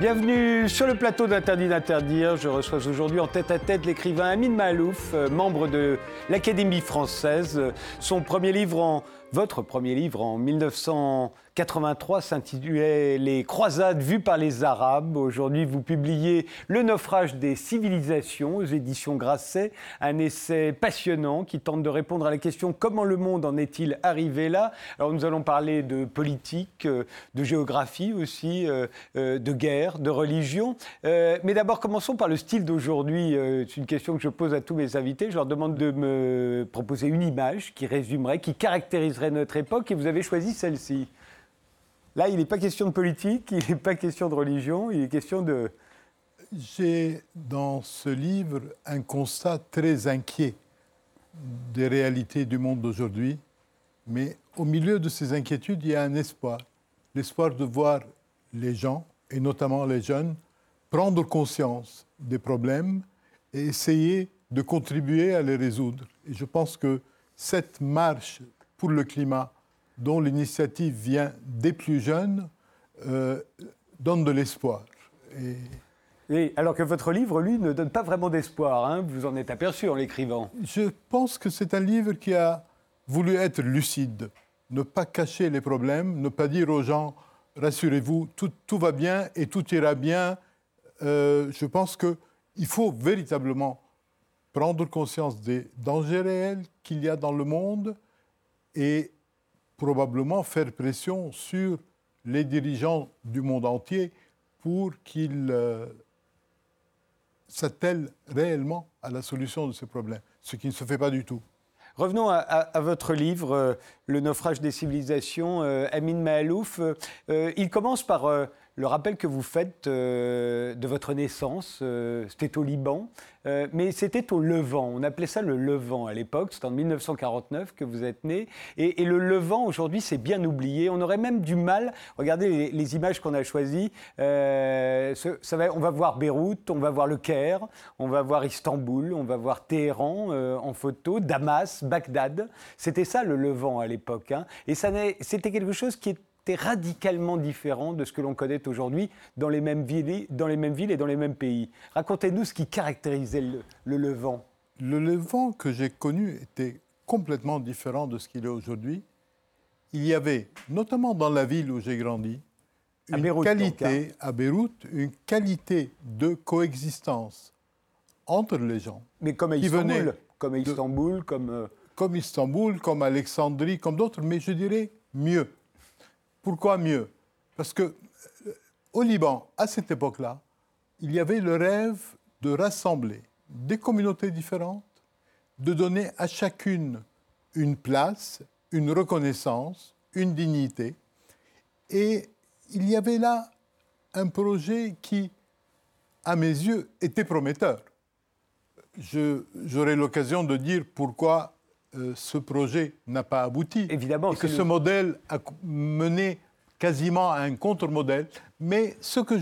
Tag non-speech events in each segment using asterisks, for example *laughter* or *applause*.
Bienvenue sur le plateau d'Interdit d'interdire. Je reçois aujourd'hui en tête à tête l'écrivain Amin Malouf, euh, membre de l'Académie française. Son premier livre en votre premier livre en 1983 s'intitulait Les croisades vues par les Arabes. Aujourd'hui, vous publiez Le naufrage des civilisations aux éditions Grasset, un essai passionnant qui tente de répondre à la question comment le monde en est-il arrivé là? Alors nous allons parler de politique, euh, de géographie aussi, euh, euh, de guerre, de religion. Mais d'abord, commençons par le style d'aujourd'hui. C'est une question que je pose à tous mes invités. Je leur demande de me proposer une image qui résumerait, qui caractériserait notre époque et vous avez choisi celle-ci. Là, il n'est pas question de politique, il n'est pas question de religion, il est question de... J'ai dans ce livre un constat très inquiet des réalités du monde d'aujourd'hui, mais au milieu de ces inquiétudes, il y a un espoir. L'espoir de voir les gens, et notamment les jeunes, prendre conscience des problèmes et essayer de contribuer à les résoudre. Et je pense que cette marche pour le climat, dont l'initiative vient des plus jeunes, euh, donne de l'espoir. Et... alors que votre livre, lui, ne donne pas vraiment d'espoir. Hein vous en êtes aperçu en l'écrivant. Je pense que c'est un livre qui a voulu être lucide, ne pas cacher les problèmes, ne pas dire aux gens, rassurez-vous, tout, tout, va bien et tout ira bien. Euh, je pense qu'il faut véritablement prendre conscience des dangers réels qu'il y a dans le monde, et probablement faire pression sur les dirigeants du monde entier pour qu'ils euh, s'attellent réellement à la solution de ces problèmes, ce qui ne se fait pas du tout. Revenons à, votre livre, euh, Le naufrage des civilisations, euh, Amin Mahalouf. il commence par le rappel que vous faites euh, de votre naissance, euh, c'était au Liban, euh, mais c'était au Levant. On appelait ça le Levant à l'époque. C'est en 1949 que vous êtes né. Et, le Levant, aujourd'hui, c'est bien oublié. On aurait même du mal. Regardez les, images qu'on a choisies. On va voir Beyrouth, on va voir le Caire, on va voir Istanbul, on va voir Téhéran en photo, Damas, Bagdad. C'était ça le Levant à l'époque. Hein. Et c'était quelque chose qui est radicalement différent de ce que l'on connaît aujourd'hui dans, les mêmes villes, dans les mêmes villes et dans les mêmes pays. Racontez-nous ce qui caractérisait le, Levant. Le Levant que j'ai connu était complètement différent de ce qu'il est aujourd'hui. Il y avait, notamment dans la ville où j'ai grandi, une qualité, hein. à Beyrouth, une qualité de coexistence entre les gens. Mais comme à Istanbul, comme à Istanbul, comme... Euh, comme Istanbul, comme Alexandrie, comme d'autres, mais je dirais mieux. Pourquoi mieux? Parce que euh, au Liban, à cette époque-là, il y avait le rêve de rassembler des communautés différentes, de donner à chacune une place, une reconnaissance, une dignité. Et il y avait là un projet qui, à mes yeux, était prometteur. J'aurai l'occasion de dire pourquoi euh, ce projet n'a pas abouti. Évidemment. Et que ce modèle a mené quasiment à un contre-modèle. Mais ce, que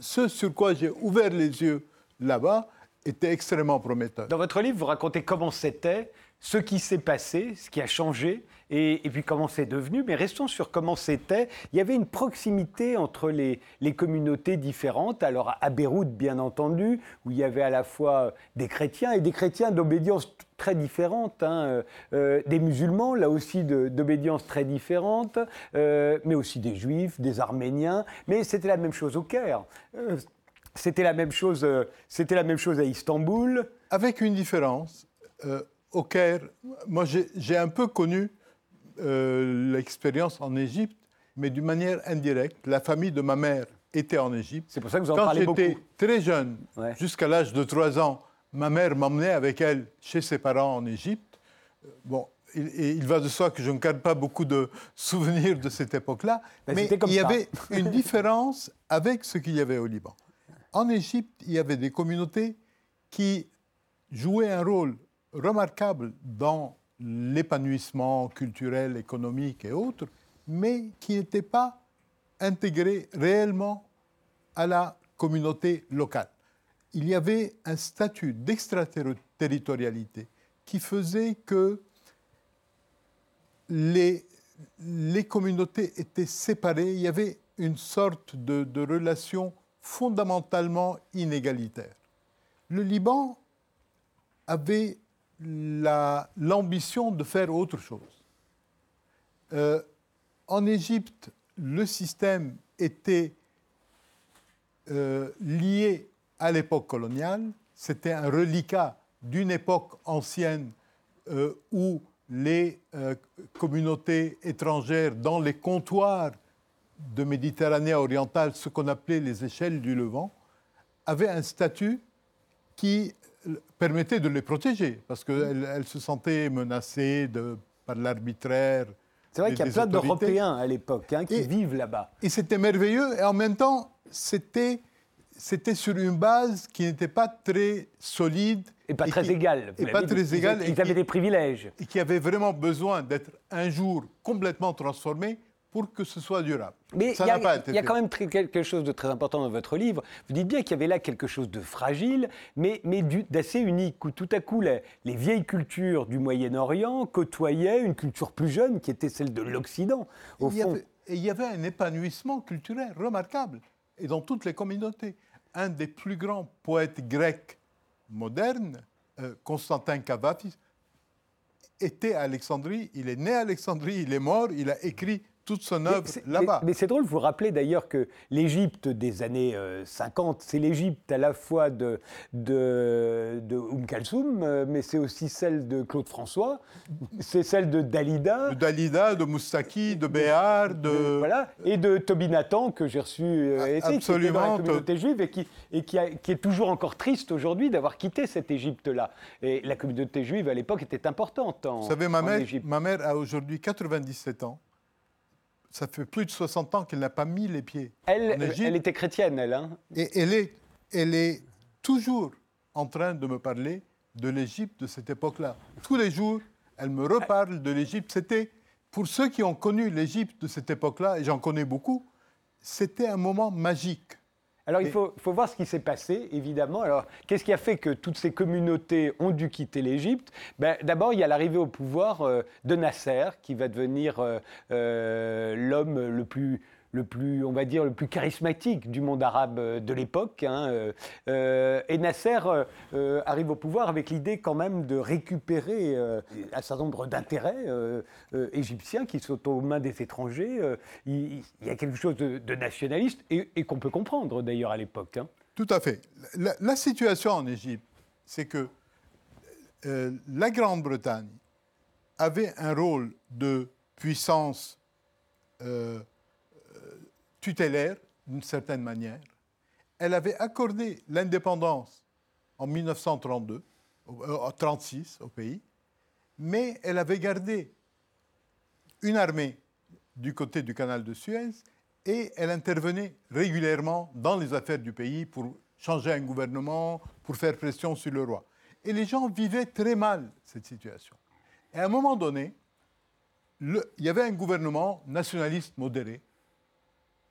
ce sur quoi j'ai ouvert les yeux là-bas était extrêmement prometteur. Dans votre livre, vous racontez comment c'était, ce qui s'est passé, ce qui a changé, et, puis comment c'est devenu. Mais restons sur comment c'était. Il y avait une proximité entre les, communautés différentes. Alors à Beyrouth, bien entendu, où il y avait à la fois des chrétiens et des chrétiens d'obédience très différente, hein, euh, euh, des musulmans, là aussi d'obédience très différente, euh, mais aussi des juifs, des arméniens. Mais c'était la même chose au Caire. c'était la même c'était la même chose à Istanbul. Avec une différence. au Caire, moi j'ai un peu connu euh, l'expérience en Égypte, mais d'une manière indirecte. La famille de ma mère était en Égypte. C'est pour ça que vous en parlez beaucoup. Quand j'étais très jeune, jusqu'à l'âge de 3 ans, ma mère m'emmenait avec elle chez ses parents en Égypte. Euh, bon, il, il va de soi que je ne garde pas beaucoup de *laughs* souvenirs de cette époque-là, ben, mais il y avait *laughs* une différence avec ce qu'il y avait au Liban. En Égypte, il y avait des communautés qui jouaient un rôle remarquable dans l'épanouissement culturel, économique et autres, mais qui n'étaient pas intégrés réellement à la communauté locale. Il y avait un statut d'extraterritorialité qui faisait que les, les communautés étaient séparées, il y avait une sorte de, de relation fondamentalement inégalitaire. Le Liban avait l'ambition de faire autre chose. Euh, en Égypte, le système était euh, lié à l'époque coloniale. C'était un reliquat d'une époque ancienne euh, où les communautés étrangères dans les comptoirs de Méditerranée orientale, ce qu'on appelait les échelles du Levant, avaient un statut qui permettait de les protéger, parce qu'elles se sentaient menacées de, par l'arbitraire. C'est vrai qu'il y a plein d'Européens à l'époque hein, qui vivent là-bas. Et c'était merveilleux, et en même temps, c'était c'était sur une base qui n'était pas très solide. Et pas très égale. Et pas très égale. Ils, avaient des privilèges. Et qui avait vraiment besoin d'être un jour complètement transformé pour que ce soit durable. Mais il y, a quand même quelque chose de très important dans votre livre. Vous dites bien qu'il y avait là quelque chose de fragile, mais, mais d'assez unique, où tout à coup les, vieilles cultures du Moyen-Orient côtoyaient une culture plus jeune qui était celle de l'Occident, au fond. et il y avait un épanouissement culturel remarquable, et dans toutes les communautés. Un des plus grands poètes grecs modernes, euh, Constantin Cavafis, était à Alexandrie, il est né à Alexandrie, il est mort, il a écrit toute son œuvre là-bas. Mais, c'est drôle, vous rappelez d'ailleurs que l'Égypte des années 50, euh, c'est l'Égypte à la fois de, de, de Oum Kalsoum, euh, mais c'est aussi celle de Claude François, c'est celle de Dalida. De Dalida, de Moustaki, de Béard, de... Voilà, et de Toby Nathan, que j'ai reçu euh, Absolument. Qui dans la communauté juive et, qui, et qui, qui est toujours encore triste aujourd'hui d'avoir quitté cette Égypte-là. Et la communauté juive à l'époque était importante en Vous savez, ma mère, ma mère a aujourd'hui 97 ans ça fait plus de 60 ans qu'elle n'a pas mis les pieds elle, en Égypte. Elle était chrétienne, elle. Hein et elle est, elle est toujours en train de me parler de l'Égypte de cette époque-là. Tous les jours, elle me reparle de l'Égypte. C'était, pour ceux qui ont connu l'Égypte de cette époque-là, et j'en connais beaucoup, c'était un moment magique. Alors il faut, voir ce qui s'est passé, évidemment. Alors qu'est-ce qui a fait que toutes ces communautés ont dû quitter l'Égypte? Ben, D'abord, il y a l'arrivée au pouvoir euh, de Nasser, qui va devenir euh, euh, l'homme le plus le plus, on va dire, le plus charismatique du monde arabe euh, de l'époque. Hein, euh, euh, et Nasser arrive au pouvoir avec l'idée quand même de récupérer un certain nombre d'intérêts égyptiens qui sont aux mains des étrangers. Il, y a quelque chose de, nationaliste et, qu'on peut comprendre d'ailleurs à l'époque. Hein. Tout à fait. La, situation en Égypte, c'est que la Grande-Bretagne avait un rôle de puissance tutélaire, d'une certaine manière. Elle avait accordé l'indépendance en 1932, 1936 au pays, mais elle avait gardé une armée du côté du canal de Suez et elle intervenait régulièrement dans les affaires du pays pour changer un gouvernement, pour faire pression sur le roi. Et les gens vivaient très mal cette situation. Et à un moment donné, il y avait un gouvernement nationaliste modéré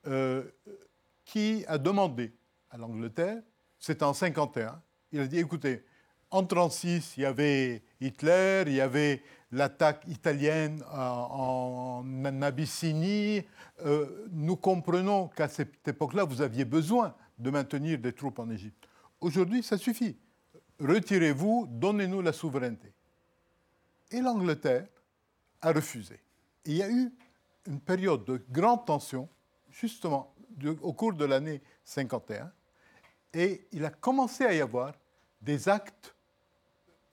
euh, qui a demandé à l'Angleterre, c'était en 51, il a dit écoutez, en 36, il y avait Hitler, il y avait l'attaque italienne en, Abyssinie. Euh, nous comprenons qu'à cette époque-là, vous aviez besoin de maintenir des troupes en Égypte. Aujourd'hui, ça suffit. Retirez-vous, donnez-nous la souveraineté. Et l'Angleterre a refusé. il y a eu une période de grande tension justement au cours de l'année 51, et il a commencé à y avoir des actes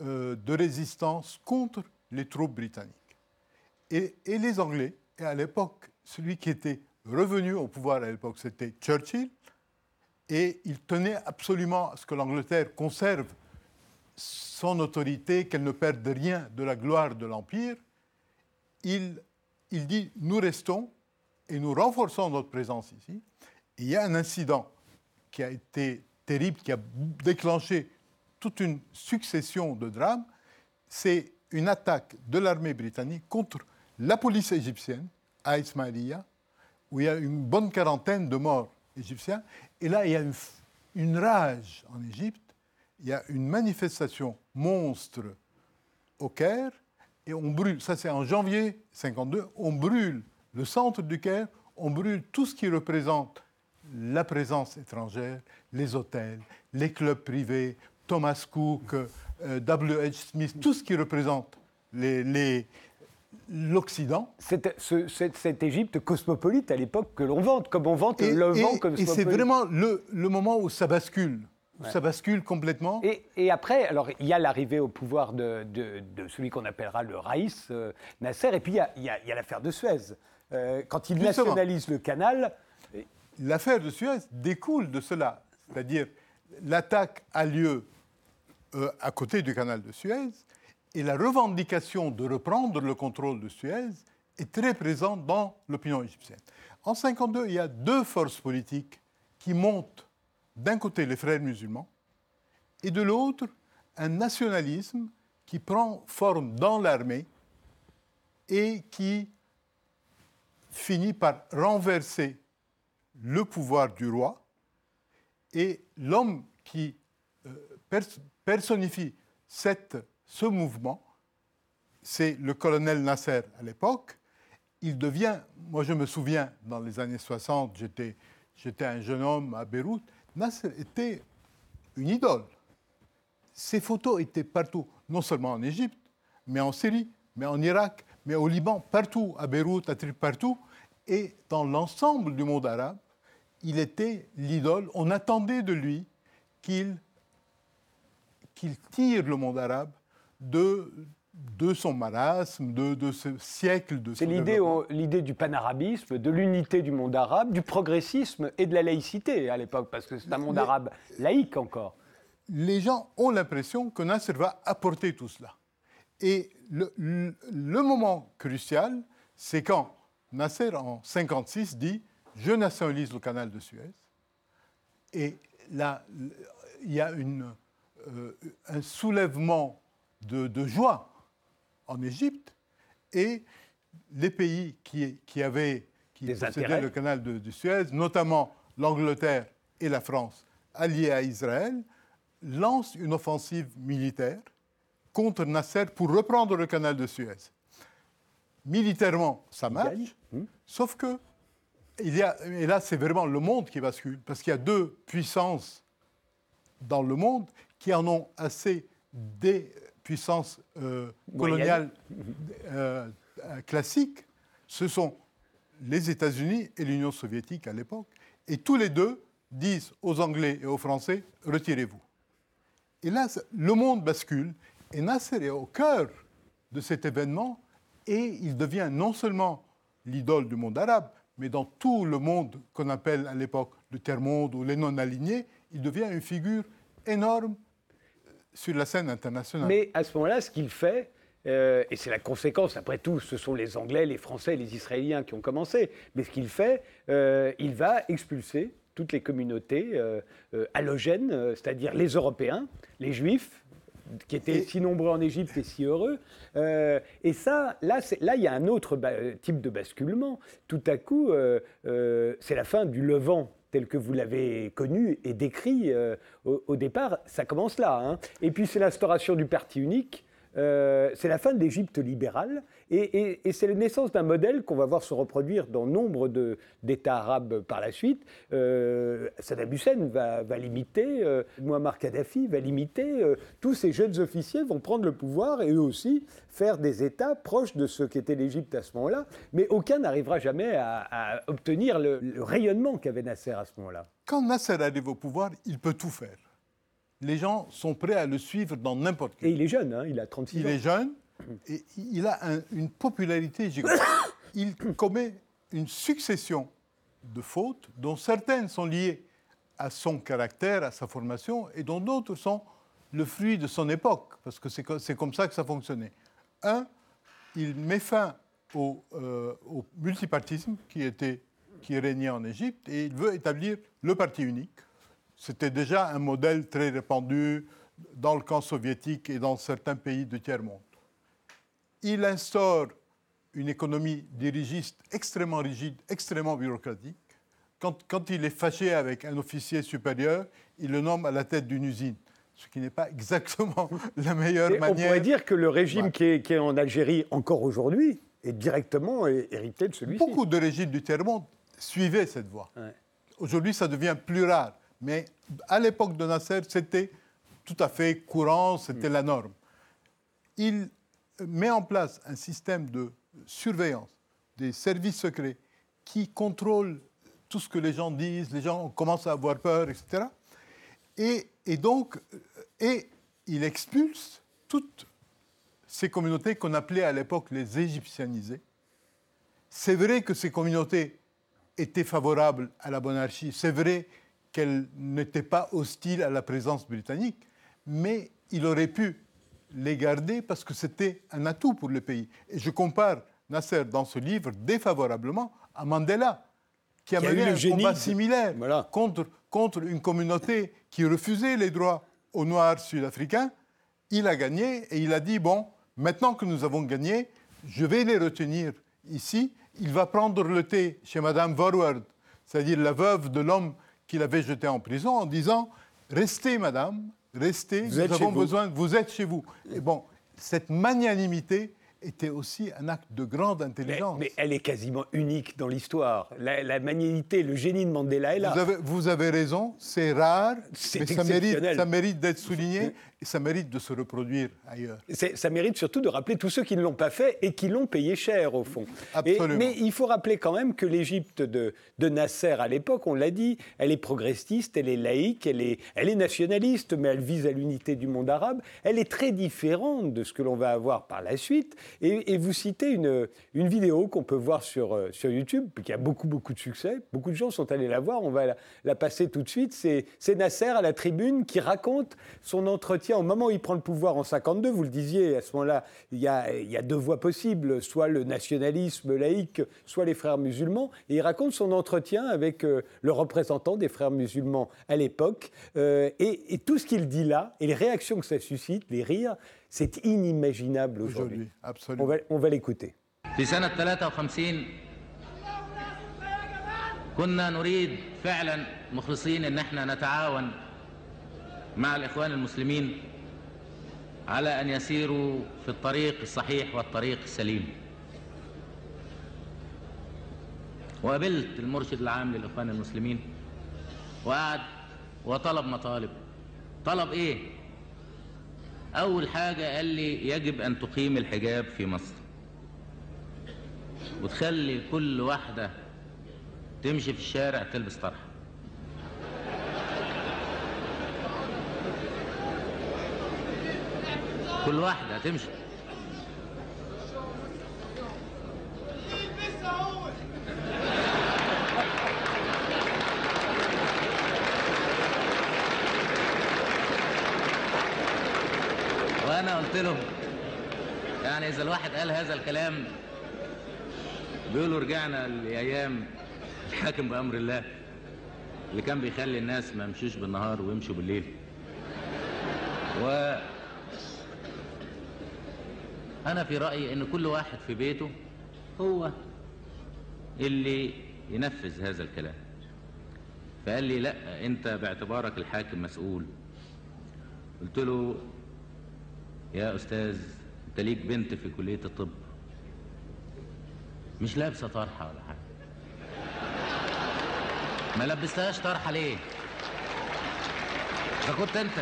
euh, de résistance contre les troupes britanniques. Et, les Anglais, et à l'époque, celui qui était revenu au pouvoir à l'époque, c'était Churchill, et il tenait absolument à ce que l'Angleterre conserve son autorité, qu'elle ne perde rien de la gloire de l'Empire. Il, il dit, nous restons, et nous renforçons notre présence ici. il y a un incident qui a été terrible, qui a déclenché toute une succession de drames. C'est une attaque de l'armée britannique contre la police égyptienne à Ismailia, où il y a une bonne quarantaine de morts égyptiens. Et là, il y a une, une rage en Égypte. Il y a une manifestation monstre au Caire et on brûle. Ça, c'est en janvier 52. On brûle le centre du Caire, on brûle tout ce qui représente la présence étrangère, les hôtels, les clubs privés, Thomas Cook, euh, W.H. Smith, tout ce qui représente l'Occident. cette, Égypte cosmopolite à l'époque que l'on vante, comme on vante le vent cosmopolite. Et c'est vraiment le, moment où ça bascule. Ça bascule complètement. Et, après, alors il y a l'arrivée au pouvoir de, celui qu'on appellera le Raïs, euh, Nasser, et puis il y a, l'affaire de Suez. Euh, quand il nationalise le canal. L'affaire de Suez découle de cela. C'est-à-dire, l'attaque a lieu euh, à côté du canal de Suez, et la revendication de reprendre le contrôle de Suez est très présente dans l'opinion égyptienne. En 1952, il y a deux forces politiques qui montent. D'un côté, les frères musulmans, et de l'autre, un nationalisme qui prend forme dans l'armée et qui finit par renverser le pouvoir du roi. Et l'homme qui euh, personnifie ce mouvement, c'est le colonel Nasser à l'époque. Il devient, moi je me souviens, dans les années 60, j'étais, j'étais un jeune homme à Beyrouth, Nasser était une idole. Ses photos étaient partout, non seulement en Égypte, mais en Syrie, mais en Irak, mais au Liban, partout, à Beyrouth, à Tripoli, partout. Et dans l'ensemble du monde arabe, il était l'idole. On attendait de lui qu'il qu'il tire le monde arabe de, de son marasme, de, de ce siècle de C'est l'idée, l'idée du panarabisme, de l'unité du monde arabe, du progressisme et de la laïcité à l'époque, parce que c'est un monde arabe laïque encore. Les gens ont l'impression que Nasser va apporter tout cela. Et le, le, moment crucial, c'est quand Nasser, en 56, dit Je nationalise le canal de Suez. Et là, il y a une, euh, un soulèvement de, joie en Égypte et les pays qui, qui avaient qui possédaient le canal de, Suez, notamment l'Angleterre et la France, alliés à Israël, lancent une offensive militaire contre Nasser pour reprendre le canal de Suez. Militairement, ça marche, hmm. sauf que il y a, et là c'est vraiment le monde qui bascule, parce qu'il y a deux puissances dans le monde qui en ont assez des puissances euh, coloniales euh, euh, classiques, ce sont les États-Unis et l'Union soviétique à l'époque. Et tous les deux disent aux Anglais et aux Français, retirez-vous. Et là, le monde bascule, et Nasser est au cœur de cet événement, et il devient non seulement l'idole du monde arabe, mais dans tout le monde qu'on appelle à l'époque le tiers-monde ou les non-alignés, il devient une figure énorme sur la scène internationale. Mais à ce moment-là, ce qu'il fait, euh, et c'est la conséquence, après tout, ce sont les Anglais, les Français, les Israéliens qui ont commencé, mais ce qu'il fait, euh, il va expulser toutes les communautés euh, halogènes, c'est-à-dire les Européens, les Juifs, qui étaient si nombreux en Égypte et si heureux. et ça, là, là, il y a un autre type de basculement. Tout à coup, c'est la fin du Levant tel que vous l'avez connu et décrit euh, au, départ, ça commence là. Hein. Et puis c'est l'instauration du parti unique, euh, c'est la fin de l'Égypte libérale, et, c'est la naissance d'un modèle qu'on va voir se reproduire dans nombre d'États arabes par la suite. Euh, Saddam Hussein va, l'imiter, euh, Muammar Kadhafi va l'imiter, euh, tous ces jeunes officiers vont prendre le pouvoir et eux aussi faire des États proches de ce qu'était l'Égypte à ce moment-là, mais aucun n'arrivera jamais à, obtenir le, le rayonnement qu'avait Nasser à ce moment-là. Quand Nasser arrive au pouvoir, il peut tout faire les gens sont prêts à le suivre dans n'importe quel. Et il est jeune, hein, il a 36 ans. Il est jeune, il a une popularité gigantesque. *coughs* il commet une succession de fautes, dont certaines sont liées à son caractère, à sa formation, et dont d'autres sont le fruit de son époque, parce que c'est comme ça que ça fonctionnait. Un, il met fin au, euh, multipartisme qui, qui régnait en Égypte, et il veut établir le parti unique c'était déjà un modèle très répandu dans le camp soviétique et dans certains pays du tiers-monde. Il instaure une économie dirigiste extrêmement rigide, extrêmement bureaucratique. Quand, il est fâché avec un officier supérieur, il le nomme à la tête d'une usine, ce qui n'est pas exactement *laughs* la meilleure manière. On pourrait dire que le régime qui, est, en Algérie encore aujourd'hui est directement hérité de celui-ci. Beaucoup de régimes du tiers-monde suivaient cette voie Aujourd'hui, ça devient plus rare. Mais à l'époque de Nasser, c'était tout à fait courant, c'était la norme. Il met en place un système de surveillance des services secrets qui contrôlent tout ce que les gens disent, les gens commencent à avoir peur, etc. Et, donc, et il expulse toutes ces communautés qu'on appelait à l'époque les égyptianisées. C'est vrai que ces communautés étaient favorables à la monarchie, c'est vrai qu'elles n'étaient pas hostiles à la présence britannique, mais il aurait pu les garder parce que c'était un atout pour le pays. Et je compare Nasser dans ce livre défavorablement à Mandela, qui a mené un combat similaire contre, contre une communauté qui refusait les droits aux Noirs sud-africains. Il a gagné et il a dit, bon, maintenant que nous avons gagné, je vais les retenir ici. Il va prendre le thé chez Madame Forward, c'est-à-dire la veuve de l'homme qu'il avait jeté en prison, en disant, restez, Madame, restez, nous avons besoin, vous êtes chez vous. Et bon, cette magnanimité était aussi un acte de grande intelligence. Mais, elle est quasiment unique dans l'histoire. La, la, magnanimité, le génie de Mandela est là. Vous avez, vous avez raison, c'est rare, mais ça mérite, ça mérite d'être souligné et ça mérite de se reproduire ailleurs. Ça mérite surtout de rappeler tous ceux qui ne l'ont pas fait et qui l'ont payé cher, au fond. Absolument. mais il faut rappeler quand même que l'Égypte de, de, Nasser, à l'époque, on l'a dit, elle est progressiste, elle est laïque, elle est, elle est nationaliste, mais elle vise à l'unité du monde arabe. Elle est très différente de ce que l'on va avoir par la suite. Et, vous citez une, une vidéo qu'on peut voir sur, euh, sur YouTube, qui a beaucoup, beaucoup de succès. Beaucoup de gens sont allés la voir. On va la, la passer tout de suite. C'est Nasser à la tribune qui raconte son entretien au moment où il prend le pouvoir en 52, vous le disiez, à ce moment-là, il, y a, deux voies possibles, soit le nationalisme laïque, soit les frères musulmans. Et il raconte son entretien avec euh, le représentant des frères musulmans à l'époque. Euh, et, tout ce qu'il dit là, et les réactions que ça suscite, les rires, c'est inimaginable aujourd'hui. absolument. On va, on va l'écouter. مع الإخوان المسلمين على أن يسيروا في الطريق الصحيح والطريق السليم. وقابلت المرشد العام للإخوان المسلمين وقعد وطلب مطالب. طلب إيه؟ أول حاجة قال لي يجب أن تقيم الحجاب في مصر. وتخلي كل واحدة تمشي في الشارع تلبس طرحة. كل واحدة هتمشي. وأنا قلت له يعني إذا الواحد قال هذا الكلام بيقولوا رجعنا لأيام الحاكم بأمر الله اللي كان بيخلي الناس ما يمشوش بالنهار ويمشوا بالليل. و أنا في رأيي أن كل واحد في بيته هو اللي ينفذ هذا الكلام. فقال لي لا أنت باعتبارك الحاكم مسؤول. قلت له يا أستاذ أنت ليك بنت في كلية الطب. مش لابسة طرحة ولا حاجة. ما لبستهاش طرحة ليه؟ ده كنت أنت.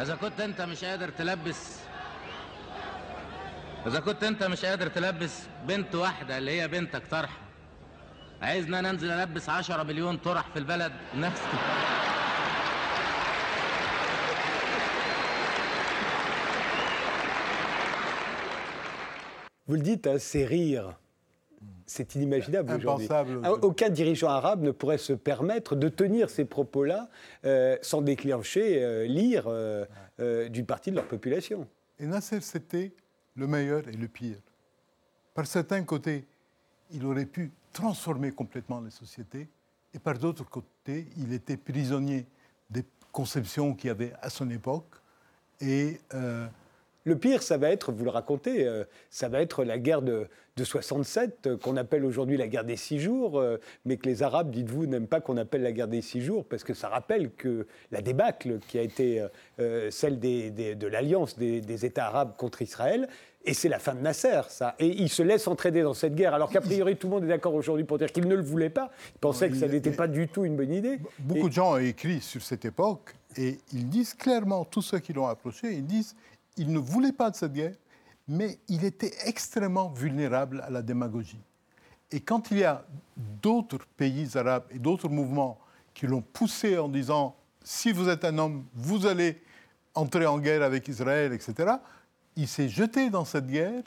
إذا كنت أنت مش قادر تلبس إذا كنت أنت مش قادر تلبس بنت واحدة اللي هي بنتك طرحة عايزنا ننزل ألبس عشرة مليون طرح في البلد نفس Vous le dites, c'est rire. C'est inimaginable aujourd'hui. Aucun dirigeant arabe ne pourrait se permettre de tenir ces propos-là euh, sans déclencher euh, l'ire euh, du parti de leur population. Et Nasser, c'était le meilleur et le pire. Par certains côtés, il aurait pu transformer complètement les sociétés, et par d'autres côtés, il était prisonnier des conceptions qu'il y avait à son époque, et Le pire, ça va être, vous le racontez, euh, ça va être la guerre de, de 67, euh, qu'on appelle aujourd'hui la guerre des six jours, euh, mais que les Arabes, dites-vous, n'aiment pas qu'on appelle la guerre des six jours, parce que ça rappelle que la débâcle qui a été celle de l'alliance des, des États arabes contre Israël, et c'est la fin de Nasser, ça. Et il se laisse entraîner dans cette guerre, alors qu'a priori tout le monde est d'accord aujourd'hui pour dire qu'il ne le voulait pas. Il pensait que ça n'était pas du tout une bonne idée. Beaucoup de gens ont écrit sur cette époque et ils disent clairement, tous ceux qui l'ont approché, ils disent il ne voulait pas de cette guerre, mais il était extrêmement vulnérable à la démagogie. Et quand il y a d'autres pays arabes et d'autres mouvements qui l'ont poussé en disant si vous êtes un homme, vous allez entrer en guerre avec Israël, etc., il s'est jeté dans cette guerre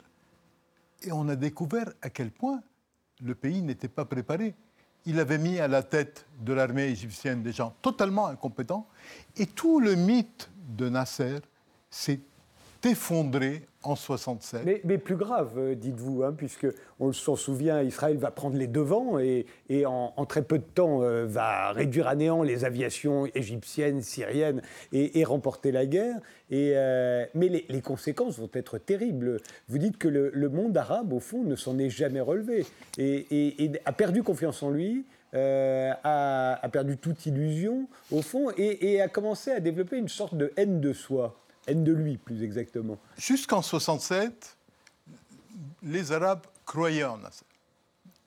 et on a découvert à quel point le pays n'était pas préparé. Il avait mis à la tête de l'armée égyptienne des gens totalement incompétents et tout le mythe de Nasser s'est effondré en 67. Mais, plus grave, euh, dites-vous, hein, puisque on s'en souvient, Israël va prendre les devants et, en, très peu de temps euh, va réduire à néant les aviations égyptiennes, syriennes et, remporter la guerre. Euh, mais les, conséquences vont être terribles. Vous dites que le, monde arabe, au fond, ne s'en est jamais relevé et, a perdu confiance en lui. a, perdu toute illusion, au fond, et a commencé à développer une sorte de haine de soi. Haine de lui, plus exactement. Jusqu'en 67, les Arabes croyaient en Nasser.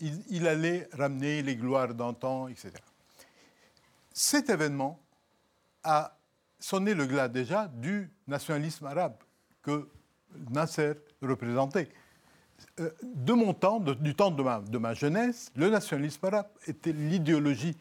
Il, allait ramener les gloires d'antan, etc. Cet événement a sonné le glas déjà du nationalisme arabe que Nasser représentait. Euh, de mon temps, du temps de ma, de ma jeunesse, le nationalisme arabe était l'idéologie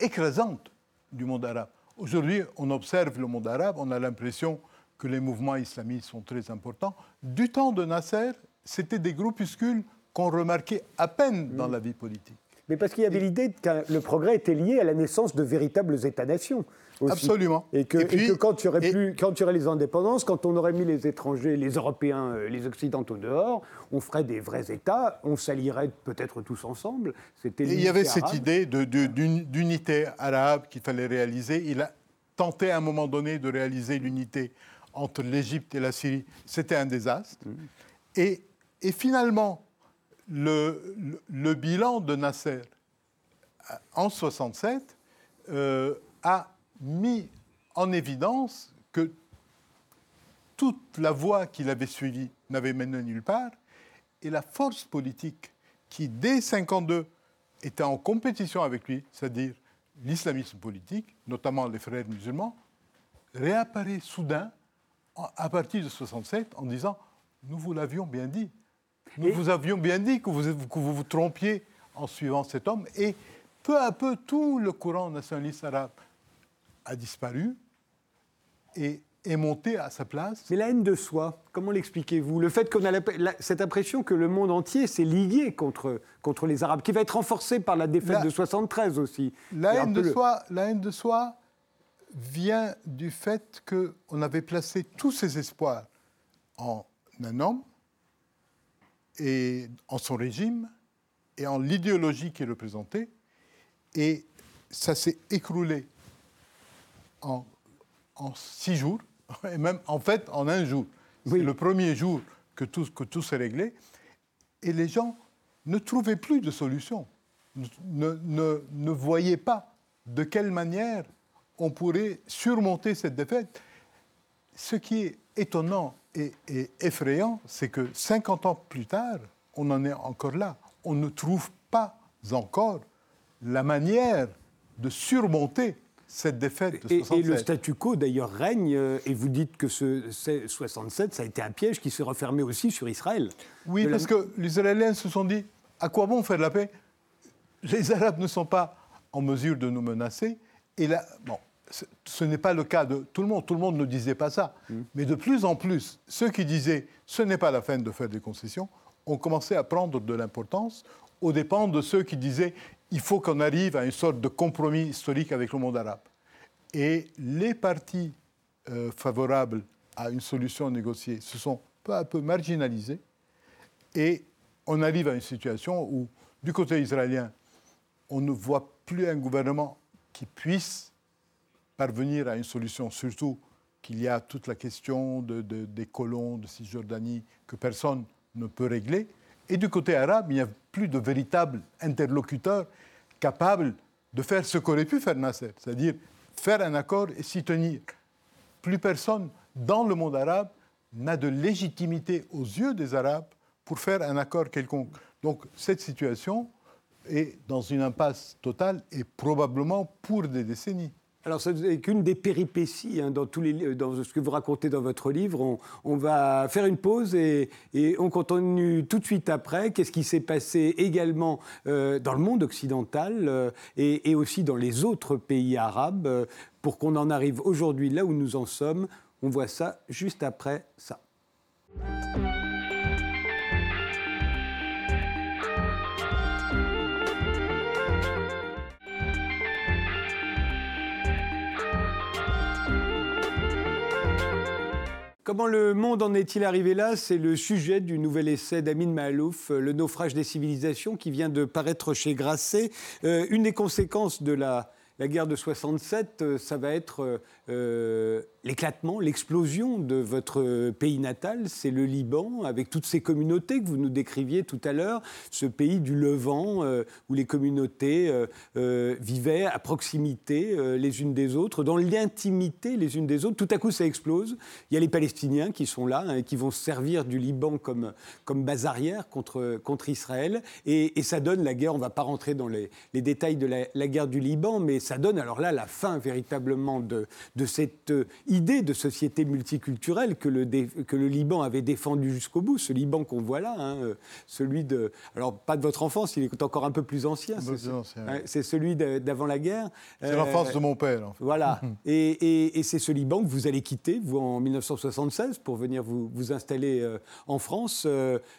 écrasante du monde arabe. Aujourd'hui, on observe le monde arabe, on a l'impression que les mouvements islamistes sont très importants. Du temps de Nasser, c'était des groupuscules qu'on remarquait à peine dans mm. la vie politique. Mais parce qu'il y avait l'idée que le progrès était lié à la naissance de véritables États-nations. Absolument. Et que, quand, tu aurais plus, quand tu aurais les indépendances, quand on aurait mis les étrangers, les Européens, euh, les Occidentaux dehors, on ferait des vrais États, on s'allierait peut-être tous ensemble. C'était il y avait cette idée d'unité arabe qu'il fallait réaliser. Il a tenté à un moment donné de réaliser l'unité entre l'Égypte et la Syrie. C'était un désastre. Mm. Et, et, finalement, le, bilan de Nasser euh, en 67 euh, a mis en évidence que toute la voie qu'il avait suivie n'avait mené nulle part, et la force politique qui, dès 1952, était en compétition avec lui, c'est-à-dire l'islamisme politique, notamment les frères musulmans, réapparaît soudain à partir de 1967 en disant Nous vous l'avions bien dit. Nous vous avions bien dit que vous, que vous vous trompiez en suivant cet homme. Et peu à peu, tout le courant nationaliste arabe a disparu et est monté à sa place. Mais la haine de soi, comment l'expliquez-vous? Le fait qu'on a cette impression que le monde entier s'est lié contre, contre les Arabes, qui va être renforcée par la défaite de 73 aussi. La haine, de soi, la haine de soi vient du fait qu'on avait placé tous ses espoirs en un homme et en son régime et en l'idéologie qu'il représentait. Et ça s'est écroulé en, six jours, *laughs* et même en fait en un jour. C'est le premier jour que tout, que tout s'est réglé. Et les gens ne trouvaient plus de solution, ne, ne, ne voyaient pas de quelle manière on pourrait surmonter cette défaite. Ce qui est étonnant et, et effrayant, c'est que 50 ans plus tard, on en est encore là. On ne trouve pas encore la manière de surmonter cette défaite de 67. Et, le statu quo, d'ailleurs, règne, euh, et vous dites que ce, 67, ça a été un piège qui s'est refermé aussi sur Israël. Oui, parce que les Israéliens se sont dit, à quoi bon faire la paix? Les Arabes ne sont pas en mesure de nous menacer. Et là, bon, ce n'est pas le cas de tout le monde. Tout le monde ne disait pas ça. Mm. Mais de plus en plus, ceux qui disaient ce n'est pas la fin de faire des concessions ont commencé à prendre de l'importance aux dépens de ceux qui disaient il faut qu'on arrive à une sorte de compromis historique avec le monde arabe. Et les partis euh, favorables à une solution négociée se sont peu à peu marginalisés et on arrive à une situation où, du côté israélien, on ne voit plus un gouvernement qui puisse parvenir à une solution, surtout qu'il y a toute la question des colons de Cisjordanie que personne ne peut régler. Et du côté arabe, il n'y a plus de véritable interlocuteur capable de faire ce qu'aurait pu faire Nasser, c'est-à-dire faire un accord et s'y tenir. Plus personne dans le monde arabe n'a de légitimité aux yeux des Arabes pour faire un accord quelconque. Donc cette situation est dans une impasse totale et probablement pour des décennies. Alors, n'est qu'une des péripéties hein, dans, tous ce que vous racontez dans votre livre. On, va faire une pause et, on continue tout de suite après. Qu'est-ce qui s'est passé également euh, dans le monde occidental euh, et, et, aussi dans les autres pays arabes euh, pour qu'on en arrive aujourd'hui là où nous en sommes On voit ça juste après ça. Comment le monde en est-il arrivé là? C'est le sujet du nouvel essai d'Amin Malouf, Le naufrage des civilisations, qui vient de paraître chez Grasset. Euh, une des conséquences de la, la guerre de 67, euh, ça va être euh, l'éclatement, l'explosion de votre pays natal, c'est le Liban, avec toutes ces communautés que vous nous décriviez tout à l'heure, ce pays du Levant, euh, où les communautés euh, vivaient à proximité les unes des autres, dans l'intimité les unes des autres. Tout à coup, ça explose. Il y a les Palestiniens qui sont là, hein, qui vont servir du Liban comme, comme base arrière contre, Israël. Et, ça donne la guerre, on ne va pas rentrer dans les, détails de la, guerre du Liban, mais ça donne alors là la fin véritablement de cette idée de société multiculturelle que le, que le Liban avait défendu jusqu'au bout, ce Liban qu'on voit là, hein, euh, celui de... Alors, pas de votre enfance, il est encore un peu plus ancien. C'est celui d'avant la guerre. C'est l'enfance euh, de mon père. En fait. Voilà. *laughs* et, et, c'est ce Liban que vous allez quitter, vous, en 1976, pour venir vous, vous installer euh, en France.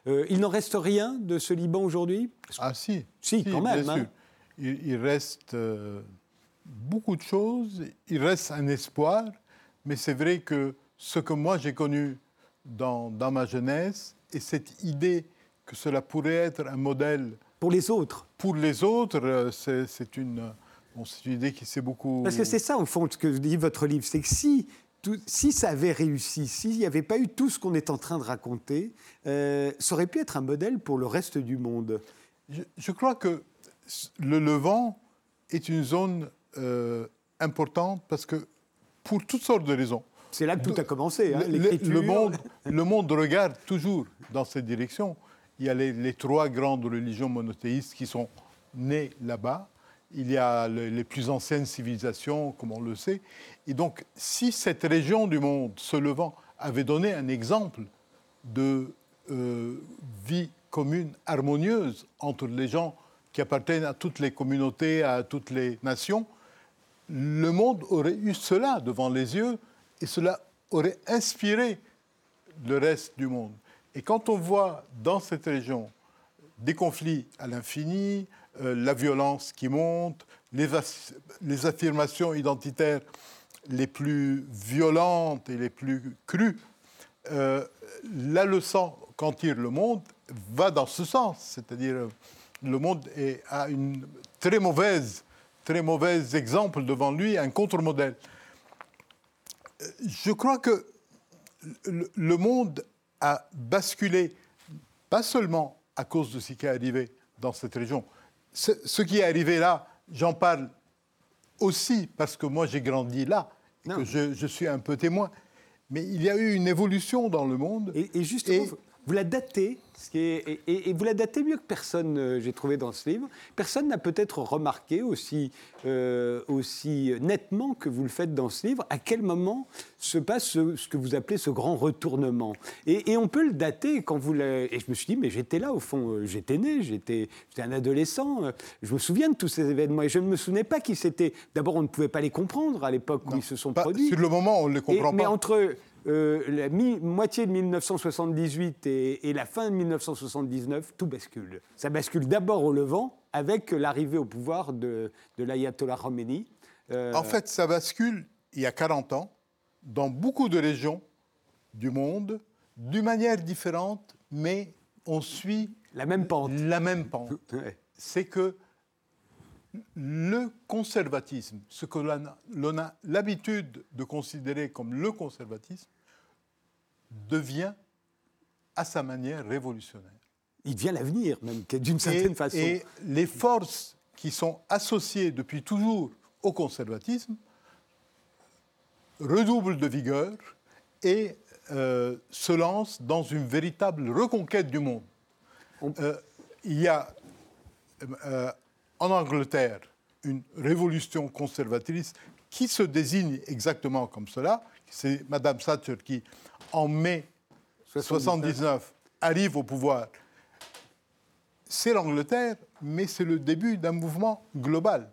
il n'en reste rien de ce Liban aujourd'hui? Ah si. Si, quand même. Hein. Il, reste beaucoup de choses. Il reste un espoir. Mais c'est vrai que ce que moi j'ai connu dans, dans, ma jeunesse et cette idée que cela pourrait être un modèle. Pour les autres Pour les autres, euh, c'est une, bon, une idée qui s'est beaucoup. Parce que c'est ça, au fond, ce que dit votre livre c'est que si. Tout, si ça avait réussi, s'il n'y avait pas eu tout ce qu'on est en train de raconter, euh, ça aurait pu être un modèle pour le reste du monde. Je, je crois que le Levant est une zone euh, importante parce que pour toutes sortes de raisons. C'est là que tout a commencé, hein, le, monde, le monde regarde toujours dans cette direction. Il y a les, trois grandes religions monothéistes qui sont nées là-bas. Il y a les plus anciennes civilisations, comme on le sait. Et donc, si cette région du monde, ce Levant, avait donné un exemple de euh, vie commune, harmonieuse entre les gens qui appartiennent à toutes les communautés, à toutes les nations, le monde aurait eu cela devant les yeux et cela aurait inspiré le reste du monde. Et quand on voit dans cette région des conflits à l'infini, euh, la violence qui monte, les, affirmations identitaires les plus violentes et les plus crues, euh, la leçon qu'en tire le monde va dans ce sens. C'est-à-dire, le monde a une très mauvaise très mauvais exemple devant lui, un contre-modèle. Je crois que le monde a basculé, pas seulement à cause de ce qui est arrivé dans cette région. Ce qui est arrivé là, j'en parle aussi parce que moi j'ai grandi là, que je, suis un peu témoin. Mais il y a eu une évolution dans le monde. Et, et justement, vous la datez et, vous la datez mieux que personne, euh, j'ai trouvé dans ce livre. Personne n'a peut-être remarqué aussi, euh, aussi nettement que vous le faites dans ce livre, à quel moment se passe ce, que vous appelez ce grand retournement. Et, on peut le dater quand vous Et je me suis dit, mais j'étais là au fond, euh, j'étais né, j'étais un adolescent, je me souviens de tous ces événements et je ne me souvenais pas qui c'était. D'abord, on ne pouvait pas les comprendre à l'époque où ils se sont produits. Sur le moment, on ne les comprend pas. Mais entre euh, la moitié de 1978 et, la fin de 1979, tout bascule. Ça bascule d'abord au Levant avec l'arrivée au pouvoir de, de l'ayatollah Khomeini. Euh, en fait, ça bascule il y a 40 ans dans beaucoup de régions du monde, d'une manière différente, mais on suit la même pente. La même pente. C'est que le conservatisme, ce que l'on a l'habitude de considérer comme le conservatisme, devient à sa manière révolutionnaire. Il devient l'avenir, même, d'une certaine façon. Et les forces qui sont associées depuis toujours au conservatisme redoublent de vigueur et euh, se lancent dans une véritable reconquête du monde. Euh, il y a euh, en Angleterre une révolution conservatrice qui se désigne exactement comme cela. C'est Madame Thatcher qui, en mai 1979, arrive au pouvoir. C'est l'Angleterre, mais c'est le début d'un mouvement global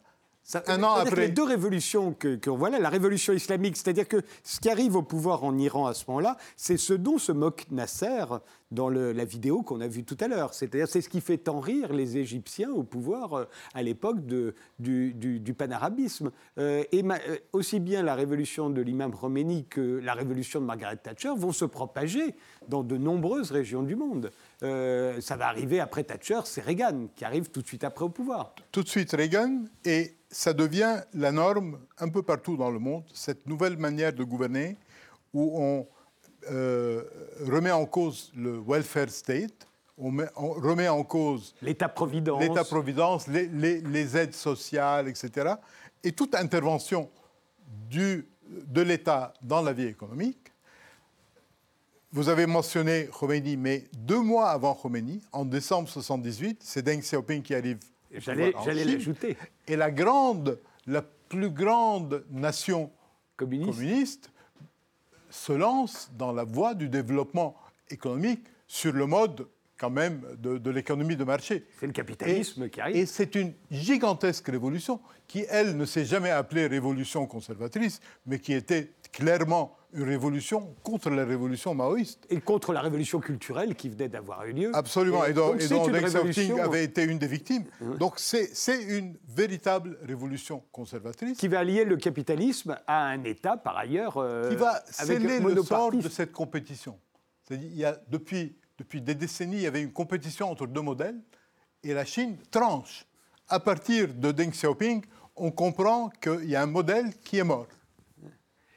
un an après. Les deux révolutions que, que voilà, la révolution islamique, c'est-à-dire que ce qui arrive au pouvoir en Iran à ce moment-là, c'est ce dont se moque Nasser dans la vidéo qu'on a vue tout à l'heure. C'est-à-dire c'est ce qui fait tant rire les Égyptiens au pouvoir euh, à l'époque du, du, panarabisme. Euh, et euh, aussi bien la révolution de l'imam Khomeini que la révolution de Margaret Thatcher vont se propager dans de nombreuses régions du monde. ça va arriver après Thatcher, c'est Reagan qui arrive tout de suite après au pouvoir. Tout de suite Reagan et ça devient la norme un peu partout dans le monde, cette nouvelle manière de gouverner où on euh, remet en cause le welfare state, on, remet en cause l'État-providence, l'État-providence les, les, aides sociales, etc. Et toute intervention du, de l'État dans la vie économique. Vous avez mentionné Khomeini, mais deux mois avant Khomeini, en décembre 1978, c'est Deng Xiaoping qui arrive J'allais l'ajouter. Et la grande, la plus grande nation communiste. se lance dans la voie du développement économique sur le mode quand même de, l'économie de marché. C'est le capitalisme qui arrive. Et c'est une gigantesque révolution qui, elle, ne s'est jamais appelée révolution conservatrice, mais qui était clairement une révolution contre la révolution maoïste. Et contre la révolution culturelle qui venait d'avoir eu lieu. Absolument, et, dont, Deng Xiaoping avait été une des victimes. Donc c'est une véritable révolution conservatrice. Qui va allier le capitalisme à un État, par ailleurs, euh, qui va sceller le sort de cette compétition. Il y a, depuis, depuis des décennies, il y avait une compétition entre deux modèles, et la Chine tranche. À partir de Deng Xiaoping, on comprend qu'il y a un modèle qui est mort.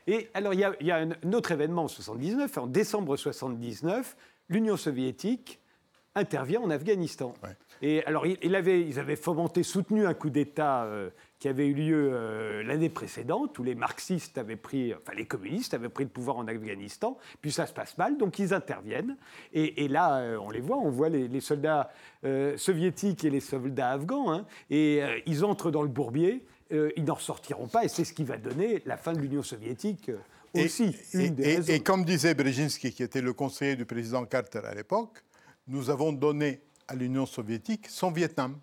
Et alors, il y a, un, autre événement en 79. En décembre 79, l'Union soviétique intervient en Afghanistan. Et alors, il, avait, ils avaient fomenté, soutenu un coup d'État euh, qui avait eu lieu euh, l'année précédente, où les marxistes avaient pris, enfin les communistes avaient pris le pouvoir en Afghanistan. Puis ça se passe mal, donc ils interviennent. Et, là, euh, on les voit, on voit les, soldats soviétiques et les soldats afghans, hein. et ils entrent dans le bourbier. Euh, ils n'en sortiront pas, et c'est ce qui va donner la fin de l'Union soviétique euh, aussi. Et, une des et, comme disait Brzezinski, qui était le conseiller du président Carter à l'époque, nous avons donné à l'Union soviétique son Vietnam.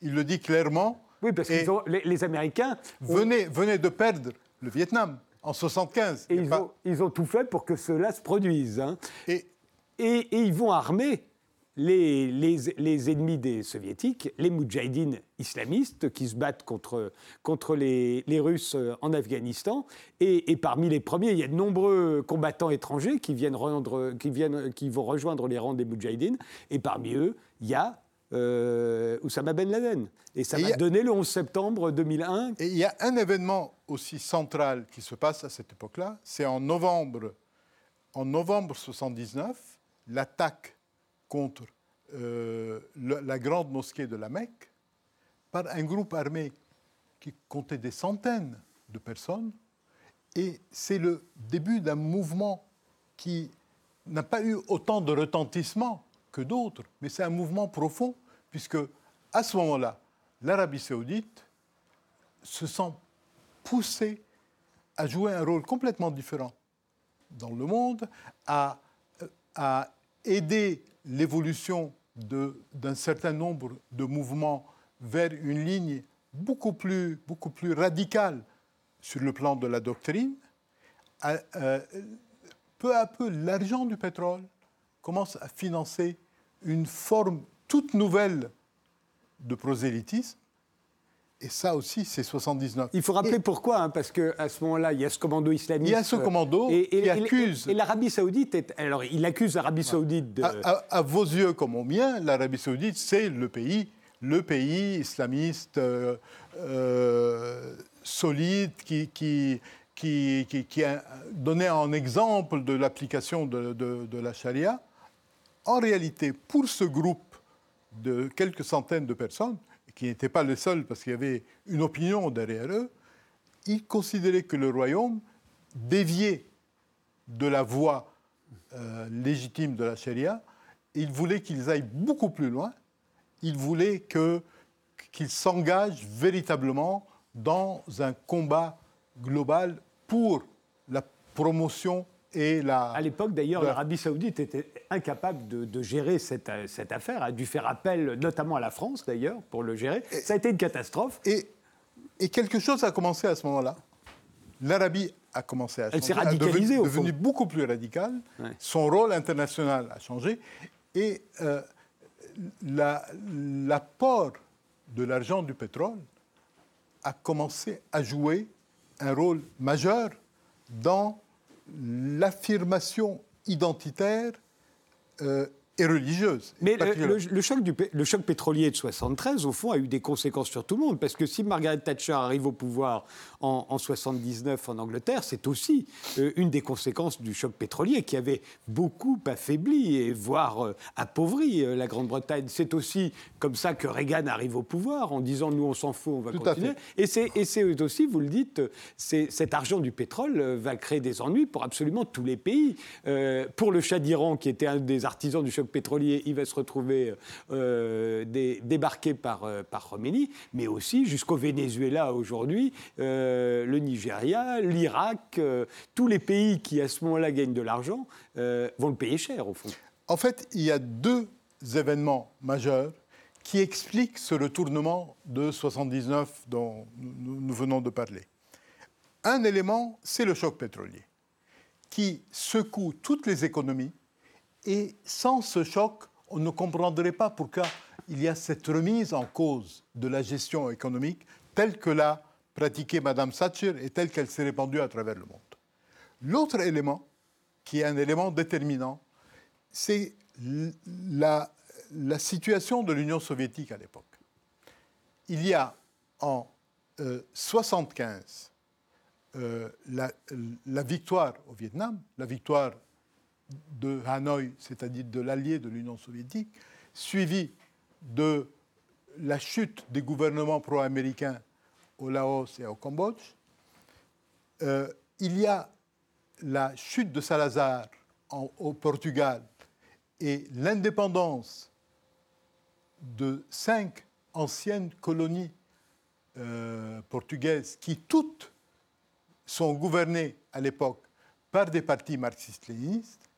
Il le dit clairement. Oui, parce que les, Américains venaient, de perdre le Vietnam en 75. Et ils, ont, ils, ont, tout fait pour que cela se produise. Hein. Et, et, ils vont armer les, les, ennemis des soviétiques, les moudjahidines islamistes qui se battent contre, contre les, Russes euh, en Afghanistan. Et, parmi les premiers, il y a de nombreux combattants étrangers qui, viennent rendre, qui, viennent, qui vont rejoindre les rangs des moudjahidines. Et parmi eux, il y a euh, Oussama Ben Laden. Et ça va donner le 11 septembre 2001. Et il y a un événement aussi central qui se passe à cette époque-là, c'est en novembre, en novembre 79, l'attaque contre euh, la grande mosquée de la Mecque par un groupe armé qui comptait des centaines de personnes. Et c'est le début d'un mouvement qui n'a pas eu autant de retentissement que d'autres, mais c'est un mouvement profond, puisque à ce moment-là, l'Arabie saoudite se sent poussée à jouer un rôle complètement différent dans le monde, à, à aider l'évolution d'un certain nombre de mouvements vers une ligne beaucoup plus, beaucoup plus radicale sur le plan de la doctrine, euh, peu à peu, l'argent du pétrole commence à financer une forme toute nouvelle de prosélytisme et ça aussi, c'est 79. Il faut rappeler pourquoi, hein, parce qu'à ce moment-là, il y a ce commando islamiste. Il y a ce commando qui accuse. Et, l'Arabie Saoudite, est, alors il accuse l'Arabie Saoudite de. À, vos yeux comme aux miens, l'Arabie Saoudite, c'est le pays le pays islamiste euh, euh, solide qui, qui, a donné un exemple de l'application de, de, la charia. En réalité, pour ce groupe de quelques centaines de personnes, qui n'étaient pas les seuls parce qu'il y avait une opinion derrière eux, ils considéraient que le royaume déviait de la voie euh, légitime de la charia. Ils voulaient qu'ils aillent beaucoup plus loin. Ils voulaient qu'ils s'engagent véritablement dans un combat global pour la promotion et la... À l'époque, d'ailleurs, l'Arabie saoudite était incapable de, gérer cette, cette, affaire, a dû faire appel notamment à la France, d'ailleurs, pour le gérer. Ça a été une catastrophe. Et, et quelque chose a commencé à ce moment-là. L'Arabie a commencé à changer. Elle s'est radicalisée, au devenue beaucoup plus radicale. Son rôle international a changé. Et euh, l'apport de l'argent du pétrole a commencé à jouer un rôle majeur dans l'affirmation identitaire euh, religieuse. Mais le, choc du, le choc pétrolier de 73, au fond, a eu des conséquences sur tout le monde. Parce que si Margaret Thatcher arrive au pouvoir en, en 79 en Angleterre, c'est aussi euh, une des conséquences du choc pétrolier qui avait beaucoup affaibli et voire euh, appauvri euh, la Grande-Bretagne. C'est aussi comme ça que Reagan arrive au pouvoir en disant nous on s'en fout, on va continuer. Et c'est aussi, vous le dites, cet argent du pétrole va créer des ennuis pour absolument tous les pays. pour le Shah d'Iran, qui était un des artisans du choc pétrolier, il va se retrouver euh, débarqué par, euh, par mais aussi jusqu'au Venezuela aujourd'hui, euh, le Nigeria, l'Irak, tous les pays qui à ce moment-là gagnent de l'argent vont le payer cher au fond. En fait, il y a deux événements majeurs qui expliquent ce retournement de 79 dont nous venons de parler. Un élément, c'est le choc pétrolier, qui secoue toutes les économies et sans ce choc, on ne comprendrait pas pourquoi il y a cette remise en cause de la gestion économique telle que l'a pratiquée Mme Thatcher et telle qu'elle s'est répandue à travers le monde. L'autre élément, qui est un élément déterminant, c'est la, situation de l'Union soviétique à l'époque. Il y a en 1975 euh, la, la, victoire au Vietnam, la victoire de Hanoï, c'est-à-dire de l'allié de l'Union soviétique, suivi de la chute des gouvernements pro-américains au Laos et au Cambodge. Euh, il y a la chute de Salazar au Portugal et l'indépendance de cinq anciennes colonies euh, portugaises qui toutes sont gouvernées à l'époque par des partis marxistes-léninistes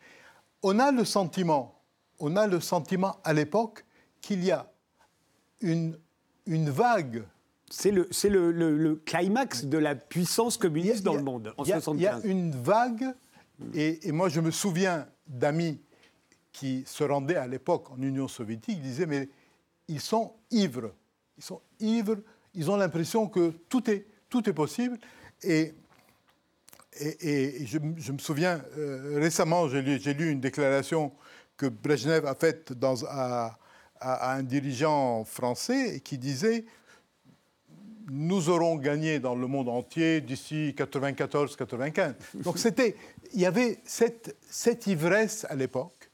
on a le sentiment, on a le sentiment à l'époque qu'il y a une, une vague. C'est le, le, le, climax de la puissance communiste dans le monde en 75. Il y a une vague, et, moi je me souviens d'amis qui se rendaient à l'époque en Union soviétique, disaient mais ils sont ivres, ils sont ivres, ils ont l'impression que tout est, tout est possible. Et et, je, me souviens, euh, récemment, j'ai lu, une déclaration que Brezhnev a faite à, un dirigeant français qui disait nous aurons gagné dans le monde entier d'ici 94-95. Donc il y avait cette, ivresse à l'époque,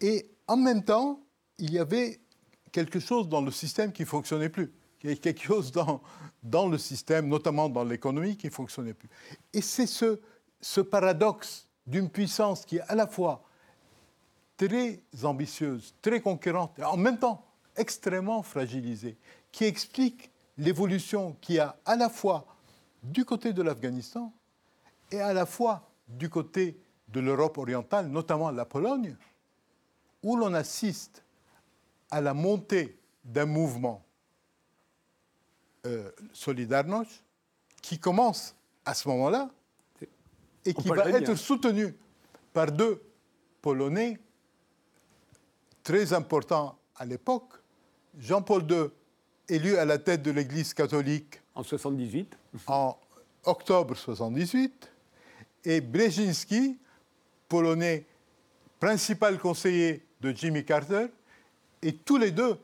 et en même temps, il y avait quelque chose dans le système qui fonctionnait plus. Il y avait quelque chose dans, dans le système, notamment dans l'économie, qui ne fonctionnait plus. Et c'est ce, paradoxe d'une puissance qui est à la fois très ambitieuse, très conquérante, et en même temps extrêmement fragilisée, qui explique l'évolution qu'il y a à la fois du côté de l'Afghanistan et à la fois du côté de l'Europe orientale, notamment la Pologne, où l'on assiste à la montée d'un mouvement euh, Solidarność, qui commence à ce moment-là et qui va être soutenu par deux Polonais très importants à l'époque. Jean-Paul II, élu à la tête de l'Église catholique en 78, en octobre 78, et Brzezinski, polonais, principal conseiller de Jimmy Carter, et tous les deux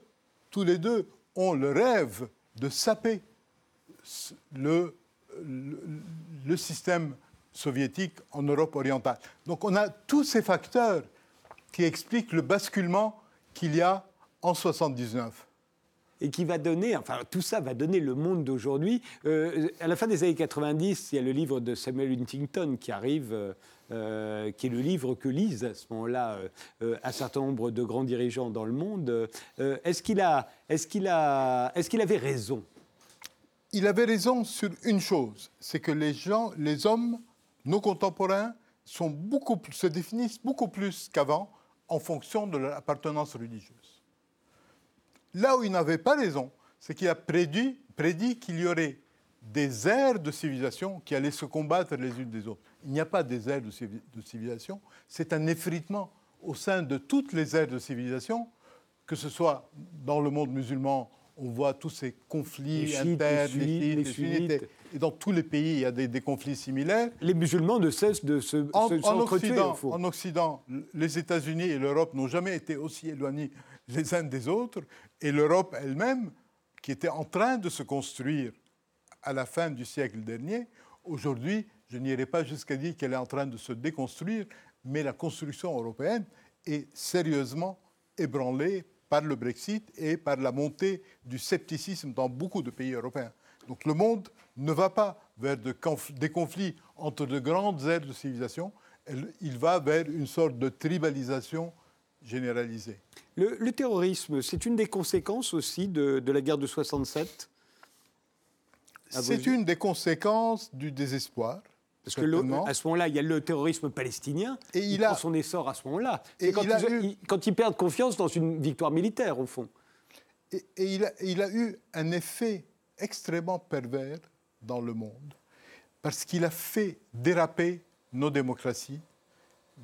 tous les deux ont le rêve de saper le, le, système soviétique en Europe orientale. Donc on a tous ces facteurs qui expliquent le basculement qu'il y a en 79 et qui va donner, enfin tout ça va donner le monde d'aujourd'hui. Euh, à la fin des années 90, il y a le livre de Samuel Huntington qui arrive, euh, euh, qui est le livre que lisent à ce moment-là un certain nombre de grands dirigeants dans le monde. est-ce qu'il a, est-ce qu'il a, est-ce qu'il avait raison il avait raison sur une chose, c'est que les gens, les hommes, nos contemporains, se définissent beaucoup plus qu'avant en fonction de leur appartenance religieuse. Là où il n'avait pas raison, c'est qu'il a prédit, prédit qu'il y aurait des aires de civilisation qui allaient se combattre les unes des autres. Il n'y a pas des aires de civilisation, c'est un effritement au sein de toutes les aires de civilisation, que ce soit dans le monde musulman on voit tous ces conflits internes, les, et dans tous les pays, il y a des, conflits similaires. Les musulmans ne cessent de se, en, Occident, en Occident, les États-Unis et l'Europe n'ont jamais été aussi éloignés les uns des autres, et l'Europe elle-même, qui était en train de se construire à la fin du siècle dernier, aujourd'hui, je n'irai pas jusqu'à dire qu'elle est en train de se déconstruire, mais la construction européenne est sérieusement ébranlée par le Brexit et par la montée du scepticisme dans beaucoup de pays européens. Donc le monde ne va pas vers des conflits entre de grandes aires de civilisation, il va vers une sorte de tribalisation généralisée. Le, terrorisme, c'est une des conséquences aussi de, de la guerre de 67 C'est une des conséquences du désespoir. Parce que à ce moment-là, il y a le terrorisme palestinien et il prend son essor à ce moment-là. Et quand, ils, quand ils perdent confiance dans une victoire militaire, au fond. Et, il, a, il, a, eu un effet extrêmement pervers dans le monde, parce qu'il a fait déraper nos démocraties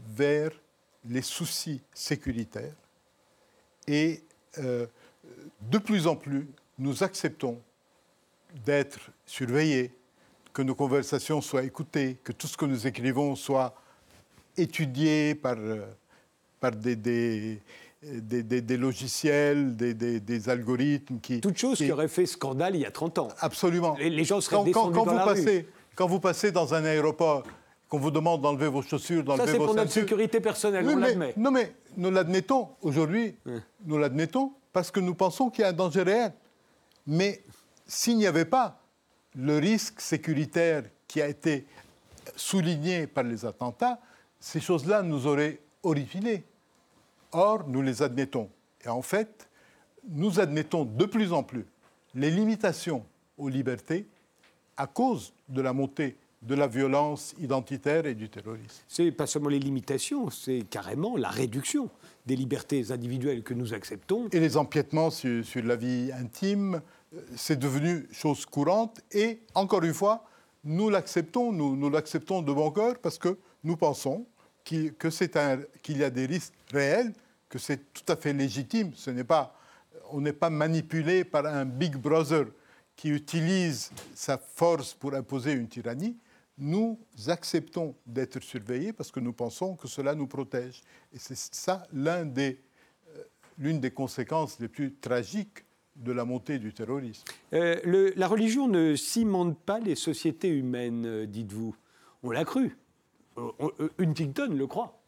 vers les soucis sécuritaires. Et euh, de plus en plus, nous acceptons d'être surveillés, que nos conversations soient écoutées, que tout ce que nous écrivons soit étudié par, euh, par des, des, des, logiciels, des, algorithmes qui... Toute chose qui... aurait fait scandale il y a 30 ans. Absolument. Les, gens seraient quand, quand, vous passez, Quand vous passez dans un aéroport, qu'on vous demande d'enlever vos chaussures, d'enlever vos Ça, c'est pour notre sécurité personnelle, on l'admet. Non, mais nous l'admettons. Aujourd'hui, nous l'admettons parce que nous pensons qu'il y a un danger réel. Mais s'il n'y avait pas le risque sécuritaire qui a été souligné par les attentats, ces choses-là nous auraient horripilés. Or, nous les admettons. Et en fait, nous admettons de plus en plus les limitations aux libertés à cause de la montée de la violence identitaire et du terrorisme. C'est pas seulement les limitations, c'est carrément la réduction des libertés individuelles que nous acceptons. Et les empiètements sur, sur la vie intime, c'est devenu chose courante et, encore une fois, nous l'acceptons, nous, l'acceptons de bon cœur parce que nous pensons qu'il, y a des risques réels, que c'est tout à fait légitime. Ce n'est pas, on n'est pas manipulé par un Big Brother qui utilise sa force pour imposer une tyrannie. Nous acceptons d'être surveillés parce que nous pensons que cela nous protège. Et c'est ça euh, l'une des conséquences les plus tragiques de la montée du terrorisme. Euh, la religion ne cimente pas les sociétés humaines, euh, dites-vous. On l'a cru. Euh, Huntington le croit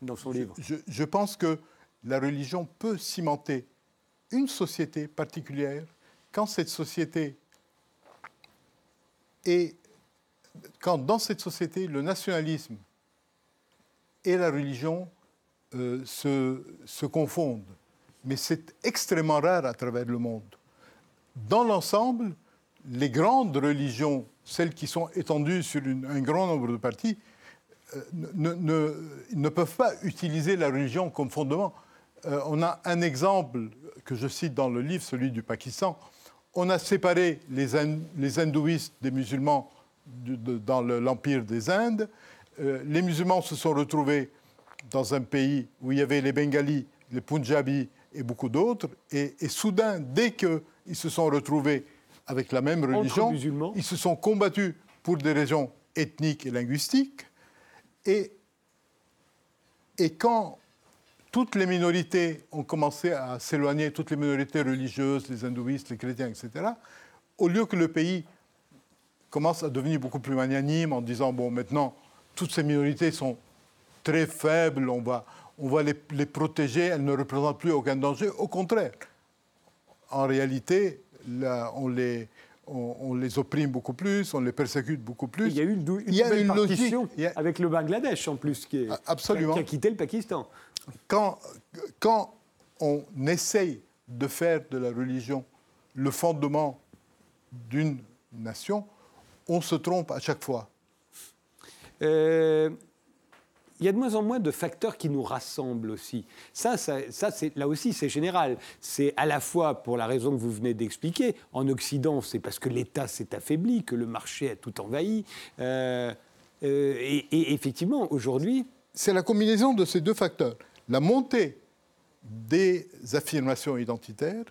dans son livre. Je, pense que la religion peut cimenter une société particulière quand cette société est, quand dans cette société le nationalisme et la religion se, se confondent mais c'est extrêmement rare à travers le monde. Dans l'ensemble, les grandes religions, celles qui sont étendues sur un grand nombre de parties, euh, ne, peuvent pas utiliser la religion comme fondement. Euh, on a un exemple que je cite dans le livre, celui du Pakistan. On a séparé les, les hindouistes des musulmans dans l'empire des Indes. Euh, les musulmans se sont retrouvés dans un pays où il y avait les Bengalis, les Punjabis et beaucoup d'autres. Et, soudain, dès qu'ils se sont retrouvés avec la même religion, ils se sont combattus pour des raisons ethniques et linguistiques. Et, et quand toutes les minorités ont commencé à s'éloigner, toutes les minorités religieuses, les hindouistes, les chrétiens, etc., au lieu que le pays commence à devenir beaucoup plus magnanime en disant, bon, maintenant, toutes ces minorités sont très faibles, on va, on va les, les protéger, elles ne représentent plus aucun danger. Au contraire, en réalité, là, on les, on, les opprime beaucoup plus, on les persécute beaucoup plus. Il y a eu une, il y a une partition avec le Bangladesh en plus qui, est, Absolument. qui a quitté le Pakistan. Quand, quand on essaye de faire de la religion le fondement d'une nation, on se trompe à chaque fois. Euh, il y a de moins en moins de facteurs qui nous rassemblent aussi. Ça, ça, c'est, là aussi, c'est général. C'est à la fois pour la raison que vous venez d'expliquer. En Occident, c'est parce que l'État s'est affaibli, que le marché a tout envahi. Euh, euh, et, effectivement, aujourd'hui... C'est la combinaison de ces deux facteurs. La montée des affirmations identitaires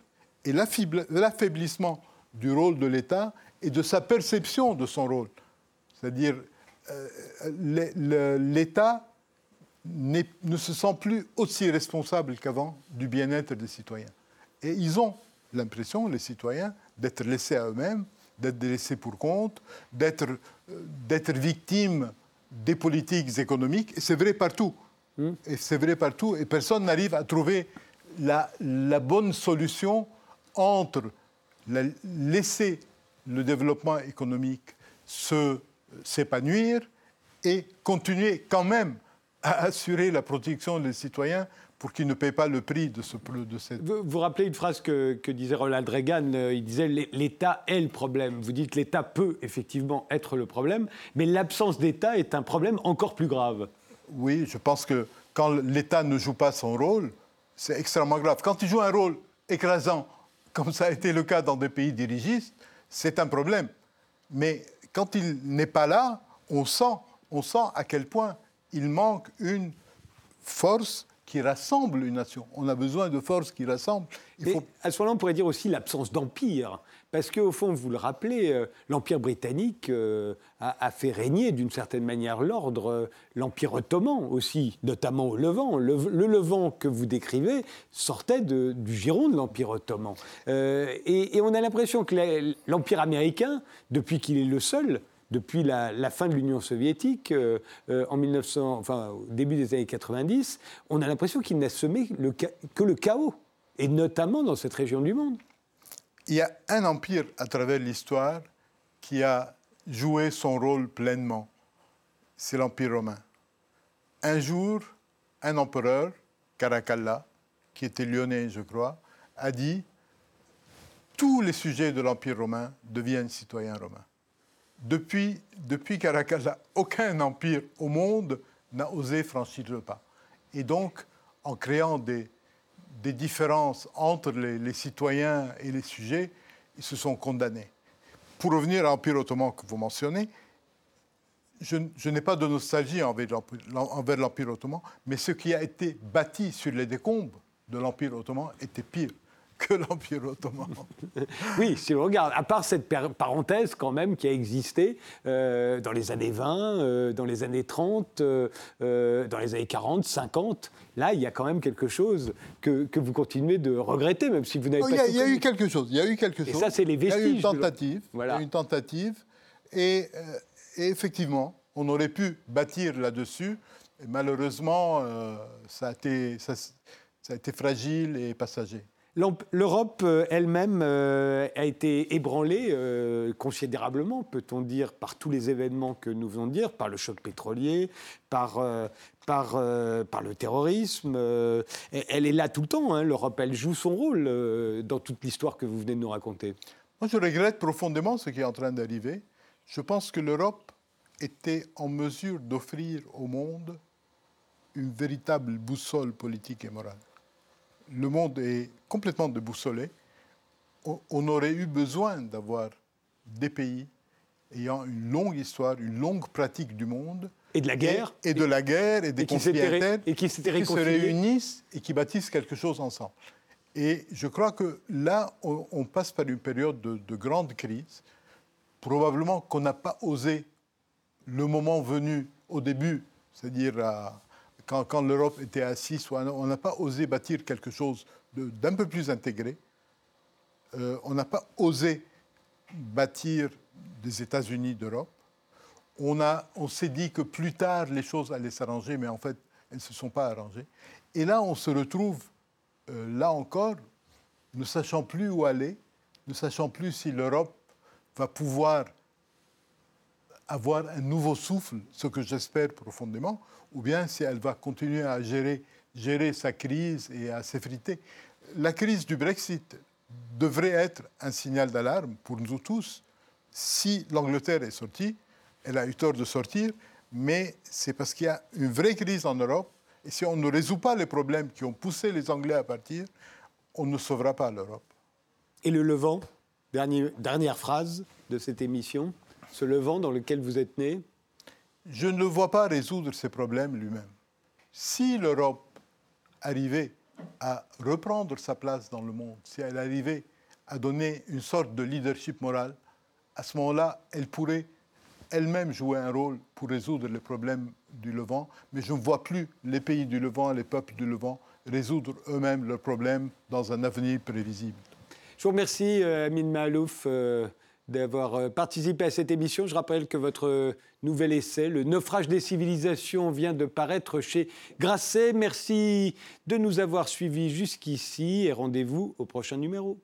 et l'affaiblissement du rôle de l'État et de sa perception de son rôle. C'est-à-dire, euh, l'État ne se sent plus aussi responsable qu'avant du bien-être des citoyens. Et ils ont l'impression, les citoyens, d'être laissés à eux-mêmes, d'être laissés pour compte, d'être euh, victimes des politiques économiques. Et c'est vrai partout. Hmm. Et c'est vrai partout. Et personne n'arrive à trouver la, la, bonne solution entre laisser le développement économique s'épanouir et continuer quand même à assurer la protection des citoyens pour qu'ils ne paient pas le prix de, ce, de cette... Vous vous rappelez une phrase que, disait Ronald Reagan, euh, il disait l'État est le problème. Vous dites l'État peut effectivement être le problème, mais l'absence d'État est un problème encore plus grave. Oui, je pense que quand l'État ne joue pas son rôle, c'est extrêmement grave. Quand il joue un rôle écrasant, comme ça a été le cas dans des pays dirigistes, c'est un problème. Mais quand il n'est pas là, on sent, on sent à quel point il manque une force qui rassemble une nation. On a besoin de forces qui rassemblent. Il faut... À ce moment-là, on pourrait dire aussi l'absence d'empire. Parce qu'au fond, vous le rappelez, euh, l'Empire britannique euh, a, fait régner d'une certaine manière l'ordre, euh, l'Empire ottoman aussi, notamment au Levant. Le, Levant que vous décrivez sortait du giron de l'Empire ottoman. Et, et, on a l'impression que l'Empire américain, depuis qu'il est le seul, depuis la, fin de l'Union soviétique, euh, euh, en 1900, enfin, au début des années 90, on a l'impression qu'il n'a semé que le chaos, et notamment dans cette région du monde. Il y a un empire à travers l'histoire qui a joué son rôle pleinement. C'est l'Empire romain. Un jour, un empereur, Caracalla, qui était lyonnais, je crois, a dit tous les sujets de l'Empire romain deviennent citoyens romains depuis, depuis Caracalla, aucun empire au monde n'a osé franchir le pas. Et donc, en créant des, différences entre les, citoyens et les sujets, ils se sont condamnés. Pour revenir à l'Empire ottoman que vous mentionnez, je n'ai pas de nostalgie envers l'Empire ottoman, mais ce qui a été bâti sur les décombres de l'Empire ottoman était pire que l'Empire ottoman. *laughs* oui, si on regarde, à part cette parenthèse quand même qui a existé euh, dans les années 20, euh, dans les années 30, euh, dans les années 40, 50, là, il y a quand même quelque chose que, que vous continuez de regretter, même si vous n'avez oh, pas... Il y, a, eu quelque chose, il y a eu quelque chose. Et ça, c'est les vestiges. Il y a eu une tentative, voilà. une tentative, et, effectivement, on aurait pu bâtir là-dessus, malheureusement, ça, a été, ça a été fragile et passager. L'Europe euh, elle-même euh, a été ébranlée euh, considérablement, peut-on dire, par tous les événements que nous venons de dire, par le choc pétrolier, par, par, par le terrorisme. elle est là tout le temps, hein, l'Europe, elle joue son rôle dans toute l'histoire que vous venez de nous raconter. Moi, je regrette profondément ce qui est en train d'arriver. Je pense que l'Europe était en mesure d'offrir au monde une véritable boussole politique et morale le monde est complètement déboussolé. On aurait eu besoin d'avoir des pays ayant une longue histoire, une longue pratique du monde. Et de la guerre. Et, de la guerre, et des conflits internes. Et qui, se réunissent et qui bâtissent quelque chose ensemble. Et je crois que là, on, passe par une période de, de grande crise. Probablement qu'on n'a pas osé, le moment venu, au début, c'est-à-dire quand, l'Europe était assise, on n'a pas osé bâtir quelque chose d'un peu plus intégré. Euh, on n'a pas osé bâtir des États-Unis d'Europe. On, on s'est dit que plus tard, les choses allaient s'arranger, mais en fait, elles ne se sont pas arrangées. Et là, on se retrouve, euh, là encore, ne sachant plus où aller, ne sachant plus si l'Europe va pouvoir avoir un nouveau souffle, ce que j'espère profondément, ou bien si elle va continuer à gérer, sa crise et à s'effriter. La crise du Brexit devrait être un signal d'alarme pour nous tous. Si l'Angleterre est sortie, elle a eu tort de sortir, mais c'est parce qu'il y a une vraie crise en Europe. Et si on ne résout pas les problèmes qui ont poussé les Anglais à partir, on ne sauvera pas l'Europe. Et le Levant Dernière phrase de cette émission. Ce Levant dans lequel vous êtes né Je ne le vois pas résoudre ces problèmes lui-même. Si l'Europe arrivait à reprendre sa place dans le monde, si elle arrivait à donner une sorte de leadership moral, à ce moment-là, elle pourrait elle-même jouer un rôle pour résoudre les problèmes du Levant, mais je ne vois plus les pays du Levant, les peuples du Levant résoudre eux-mêmes leurs problèmes dans un avenir prévisible. Je vous remercie, euh, Amine Malouf, euh, d'avoir euh, participé à cette émission. Je rappelle que votre nouvel essai, Le naufrage des civilisations, vient de paraître chez Grasset. Merci de nous avoir suivis jusqu'ici et rendez-vous au prochain numéro.